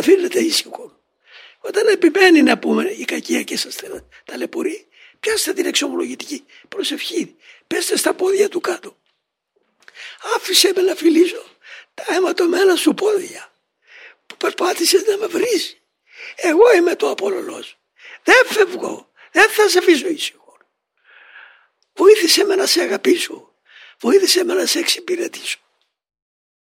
αφήνετε ήσυχο. Όταν επιμένει να πούμε η κακία και σας ταλαιπωρεί, πιάστε την εξομολογητική προσευχή. Πέστε στα πόδια του κάτω. Άφησε με να φιλήσω τα αιματωμένα σου πόδια που περπάτησες να με βρεις. Εγώ είμαι το απόλολός. Δεν φεύγω. Δεν θα σε αφήσω ήσυχο. Βοήθησε με να σε αγαπήσω. Βοήθησε με να σε εξυπηρετήσω.